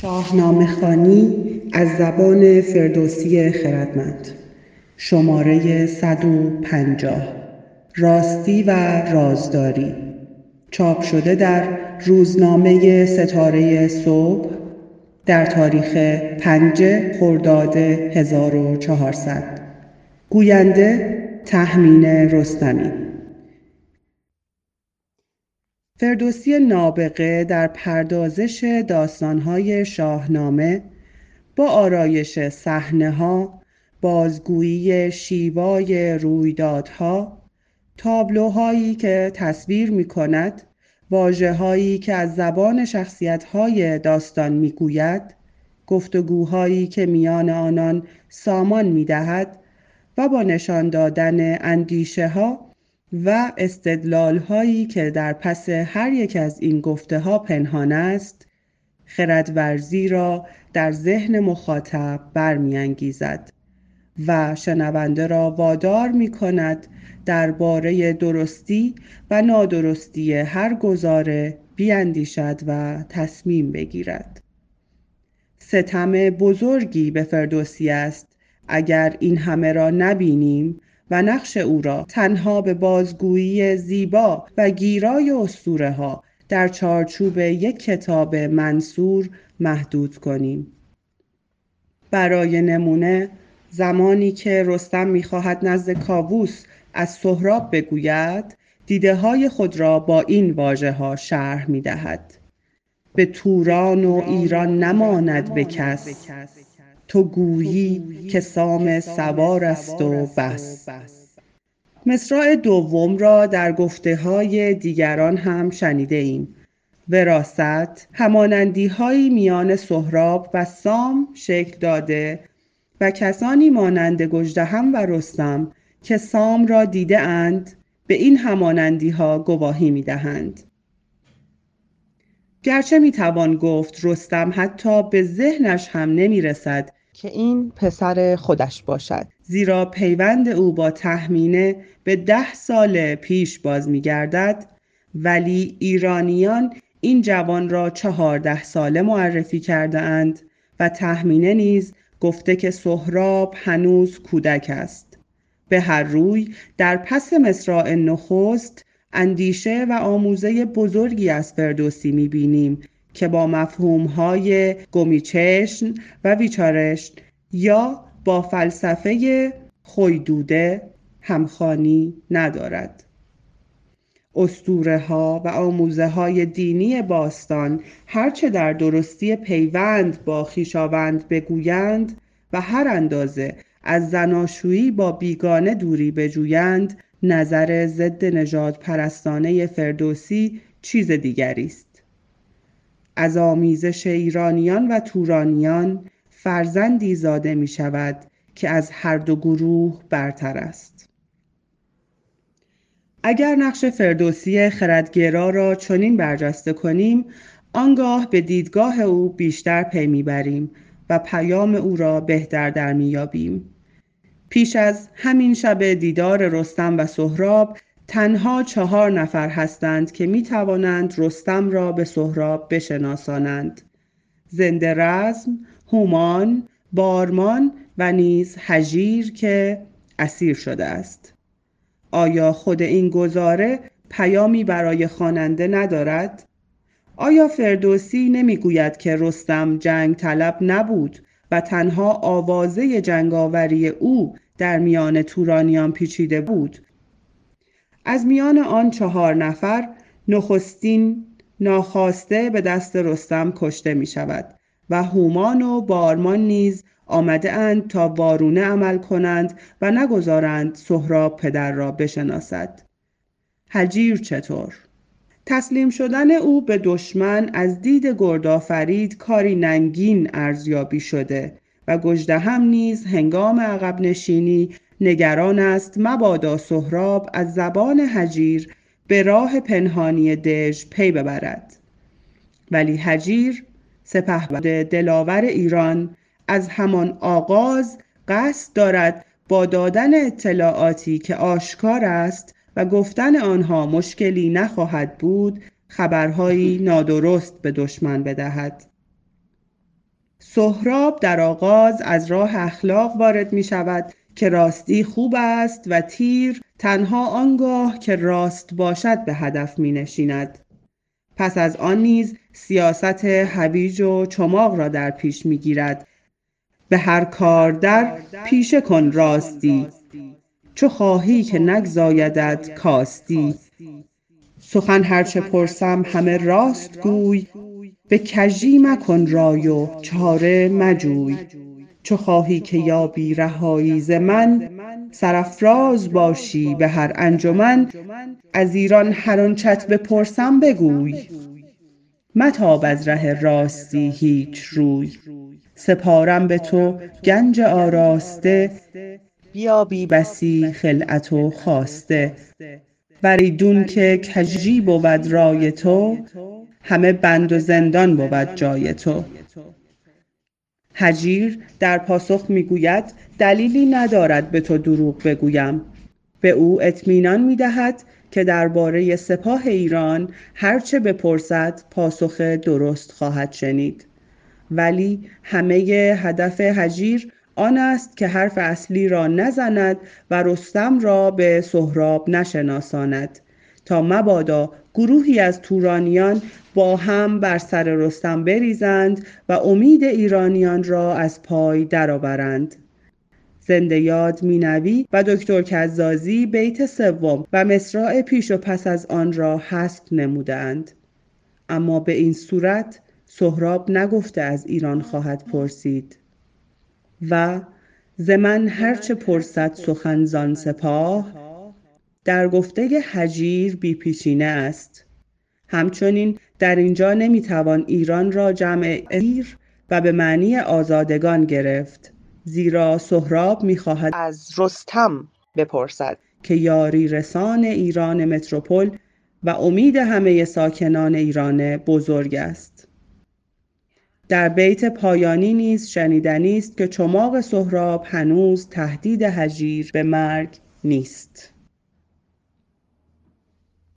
شاهنامه خانی از زبان فردوسی خردمند. شماره 150 راستی و رازداری. چاپ شده در روزنامه ستاره صبح در تاریخ پنج خرداد 1400 گوینده تحمین رستمی. فردوسی نابغه در پردازش داستانهای شاهنامه با آرایش ها، بازگویی شیوای رویدادها تابلوهایی که تصویر می کند که از زبان شخصیتهای داستان می گوید که میان آنان سامان می دهد و با نشان دادن اندیشه و استدلال هایی که در پس هر یک از این گفته ها پنهان است خردورزی را در ذهن مخاطب برمیانگیزد و شنونده را وادار می کند درباره درستی و نادرستی هر گزاره بیاندیشد و تصمیم بگیرد. ستم بزرگی به فردوسی است. اگر این همه را نبینیم و نقش او را تنها به بازگویی زیبا و گیرای اسطوره ها در چارچوب یک کتاب منصور محدود کنیم برای نمونه زمانی که رستم می‌خواهد نزد کاووس از سهراب بگوید دیده های خود را با این واژه ها شرح می دهد. به توران و ایران نماند به کس تو گویی که سام سوار است و بس. مصرع دوم را در گفته های دیگران هم شنیده ایم. وراست همانندی هایی میان سهراب و سام شکل داده و کسانی مانند گجدهم و رستم که سام را دیده اند به این همانندی ها گواهی می دهند. گرچه می توان گفت رستم حتی به ذهنش هم نمی رسد که این پسر خودش باشد. زیرا پیوند او با تحمینه به ده سال پیش باز می گردد ولی ایرانیان این جوان را چهارده ساله معرفی کرده اند و تحمینه نیز گفته که سهراب هنوز کودک است. به هر روی در پس مصراع نخست اندیشه و آموزه بزرگی از فردوسی می‌بینیم که با مفهوم های گمیچشن و ویچارشن یا با فلسفه خویدوده همخانی ندارد. استوره ها و آموزه های دینی باستان هرچه در درستی پیوند با خیشاوند بگویند و هر اندازه از زناشویی با بیگانه دوری بجویند نظر ضد نجات پرستانه فردوسی چیز دیگری است. از آمیزش ایرانیان و تورانیان فرزندی زاده می شود که از هر دو گروه برتر است. اگر نقش فردوسی خردگرا را چنین برجسته کنیم آنگاه به دیدگاه او بیشتر پی می‌بریم و پیام او را بهتر در میابیم پیش از همین شب دیدار رستم و سهراب تنها چهار نفر هستند که می توانند رستم را به سهراب بشناسانند. زنده رزم، هومان، بارمان و نیز هجیر که اسیر شده است. آیا خود این گزاره پیامی برای خواننده ندارد؟ آیا فردوسی نمی‌گوید که رستم جنگ طلب نبود و تنها آوازه جنگاوری او در میان تورانیان پیچیده بود؟ از میان آن چهار نفر نخستین ناخواسته به دست رستم کشته می شود و هومان و بارمان نیز آمده اند تا وارونه عمل کنند و نگذارند سهراب پدر را بشناسد. هجیر چطور؟ تسلیم شدن او به دشمن از دید گردآفرید کاری ننگین ارزیابی شده و گجده هم نیز هنگام عقب نشینی نگران است مبادا سهراب از زبان هجیر به راه پنهانی دژ پی ببرد. ولی هجیر سپهبد دلاور ایران از همان آغاز قصد دارد با دادن اطلاعاتی که آشکار است و گفتن آنها مشکلی نخواهد بود خبرهایی نادرست به دشمن بدهد. سهراب در آغاز از راه اخلاق وارد می شود که راستی خوب است و تیر تنها آنگاه که راست باشد به هدف می نشیند. پس از آن نیز سیاست هویج و چماق را در پیش می گیرد. به هر کار در پیشه کن راستی. چو خواهی که نگزایدت کاستی. سخن هرچه پرسم همه راست گوی. به کژی مکن رای و چاره مجوی. چو خواهی که یابی رهایی ز من سرافراز باشی به هر انجمن. از ایران هر آنچت بپرسم بگوی. متاب از ره راستی هیچ روی. سپارم به تو گنج آراسته. بیابی بسی خلعت و خواسته. ور ایدون که کژی بود رای تو همه بند و زندان بود جای تو. هجیر در پاسخ می گوید دلیلی ندارد به تو دروغ بگویم. به او اطمینان می دهد که درباره سپاه ایران هرچه بپرسد پاسخ درست خواهد شنید. ولی همه هدف هجیر آن است که حرف اصلی را نزند و رستم را به سهراب نشناساند. تا مبادا گروهی از تورانیان با هم بر سر رستم بریزند و امید ایرانیان را از پای درآورند. زنده یاد مینوی و دکتر کزازی بیت سوم و مصرع پیش و پس از آن را حذف نمودند اما به این صورت سهراب نگفته از ایران خواهد پرسید و ز من هرچه پرسد سخن زان سپاه در گفته هجیر بی پیشینه است. همچنین در اینجا نمی‌توان ایران را جمع ایر و به معنی آزادگان گرفت زیرا سهراب می‌خواهد از رستم بپرسد. که یاری رسان ایران متروپول و امید همه ساکنان ایران بزرگ است. در بیت پایانی نیز شنیدنی است که چماق سهراب هنوز تهدید هجیر به مرگ نیست.